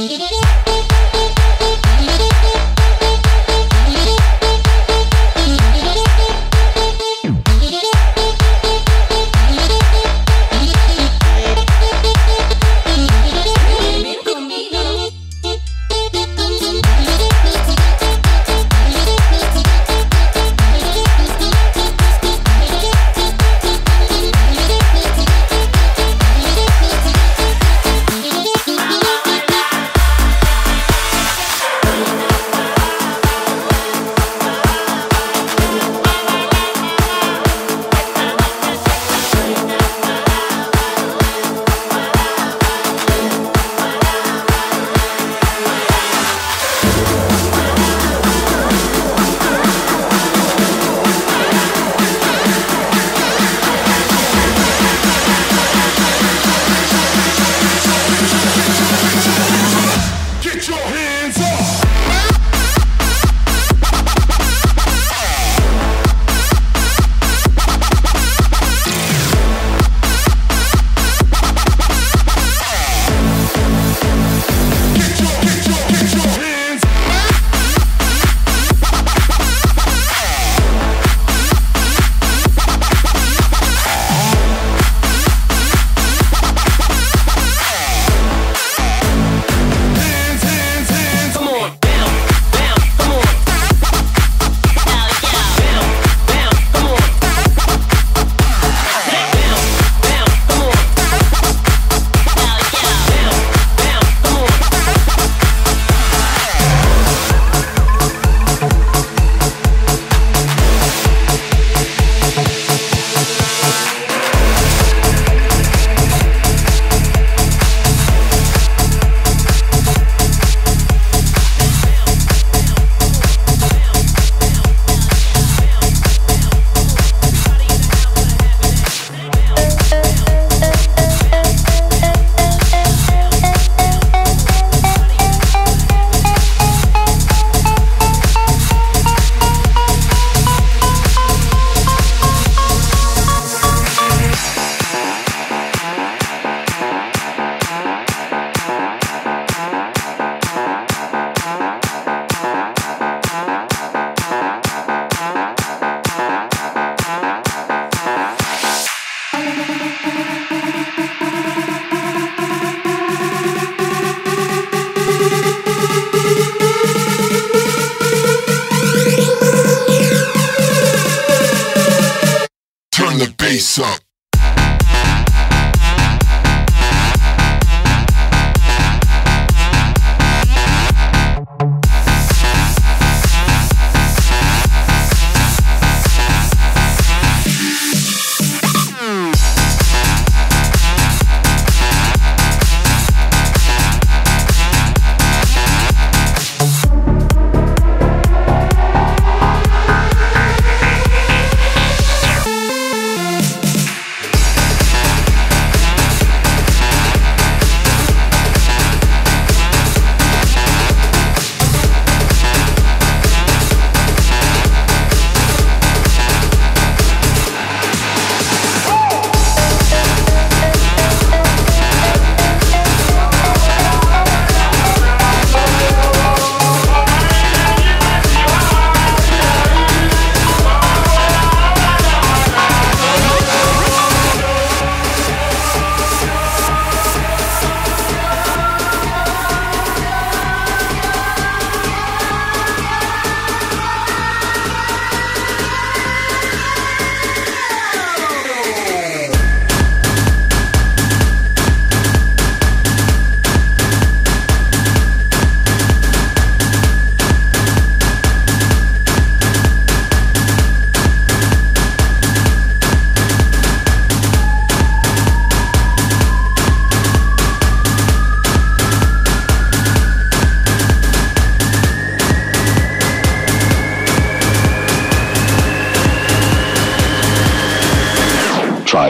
Mm-hmm. Up.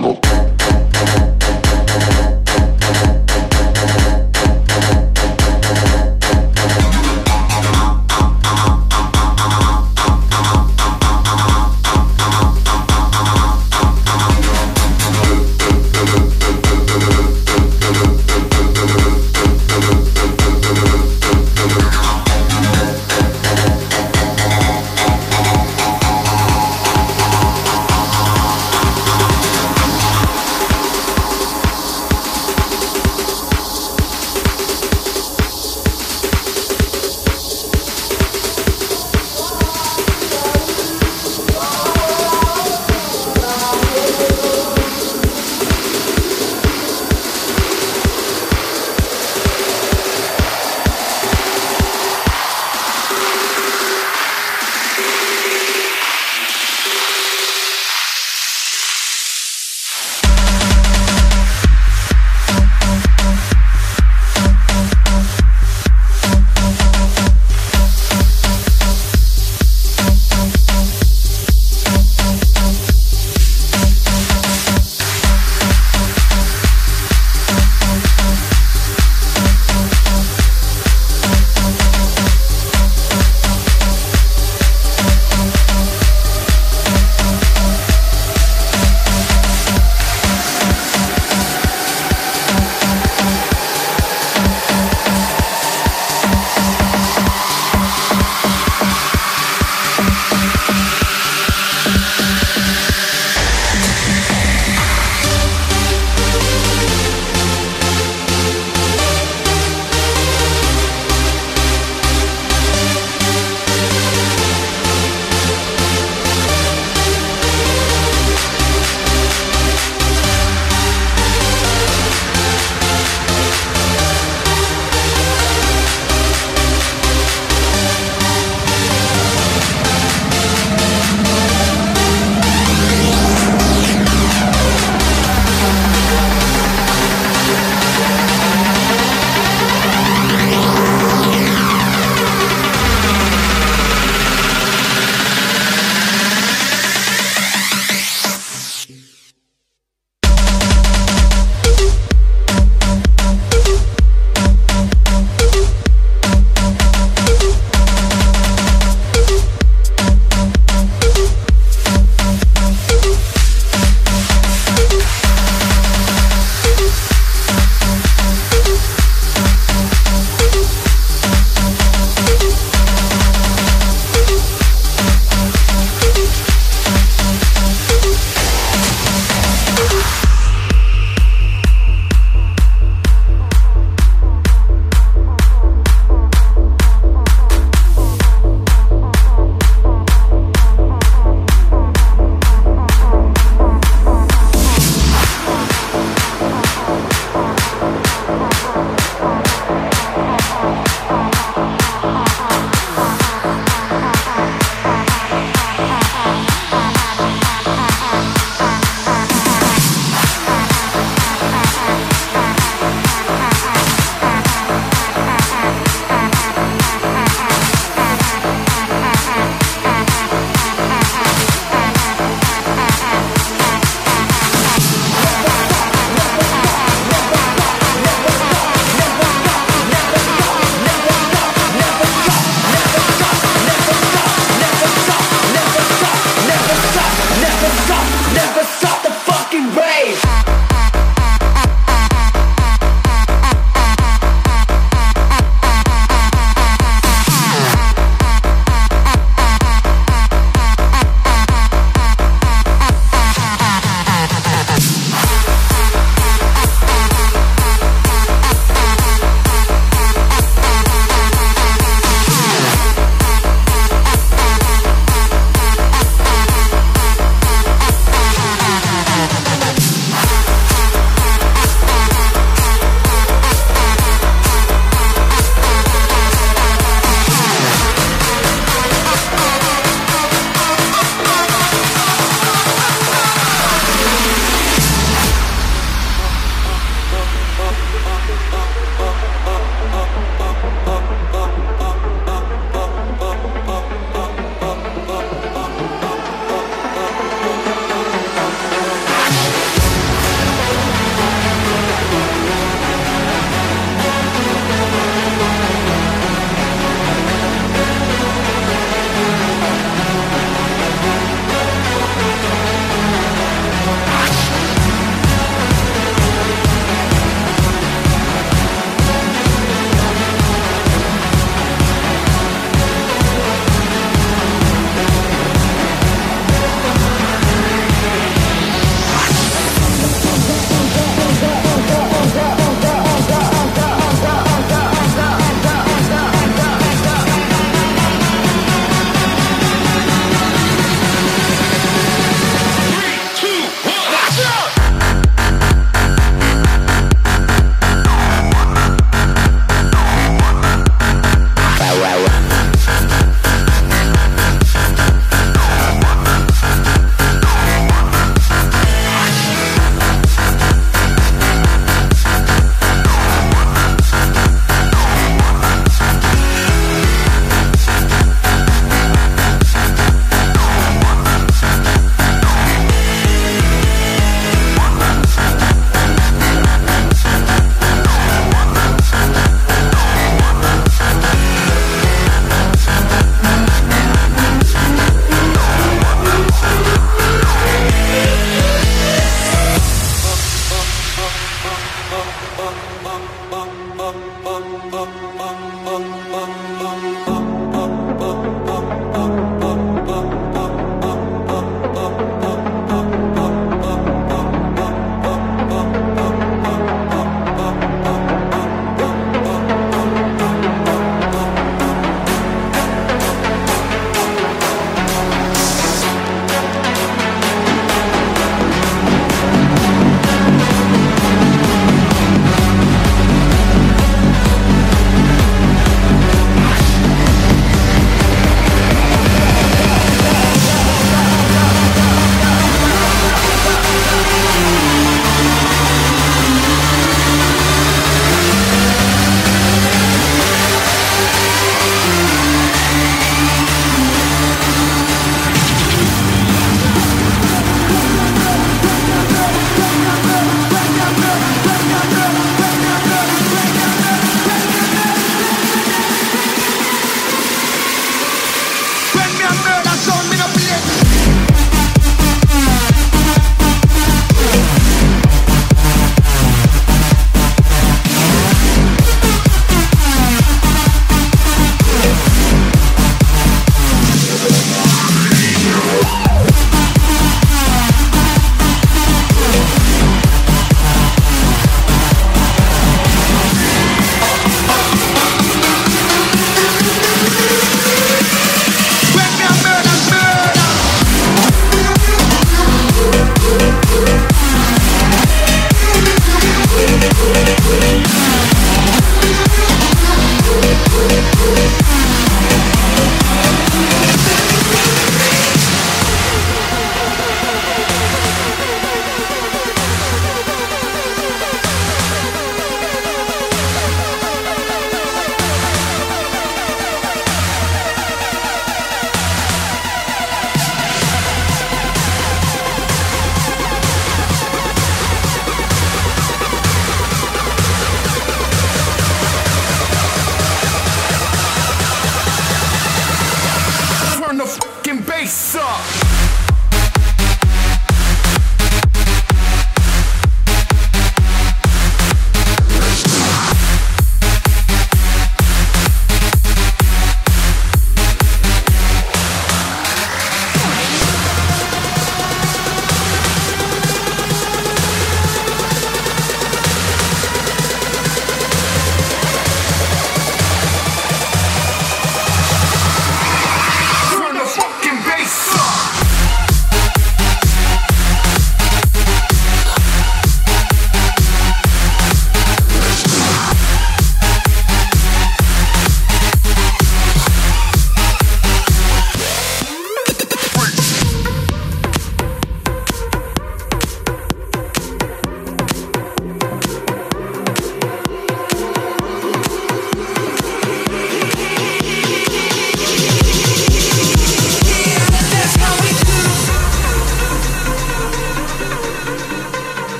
Bible.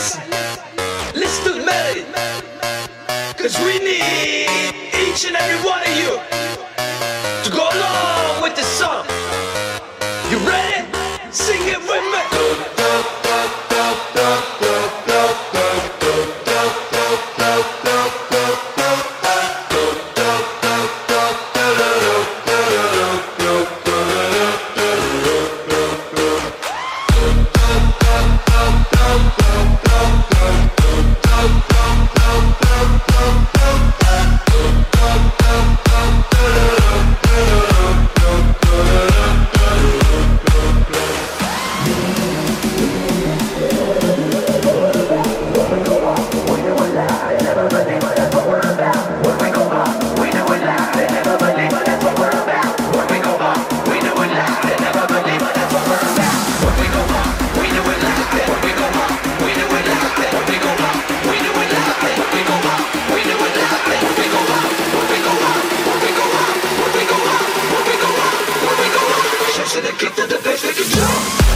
listen, listen to me. Cause we need each and every one of you to go along with the song. the bass, make it jump.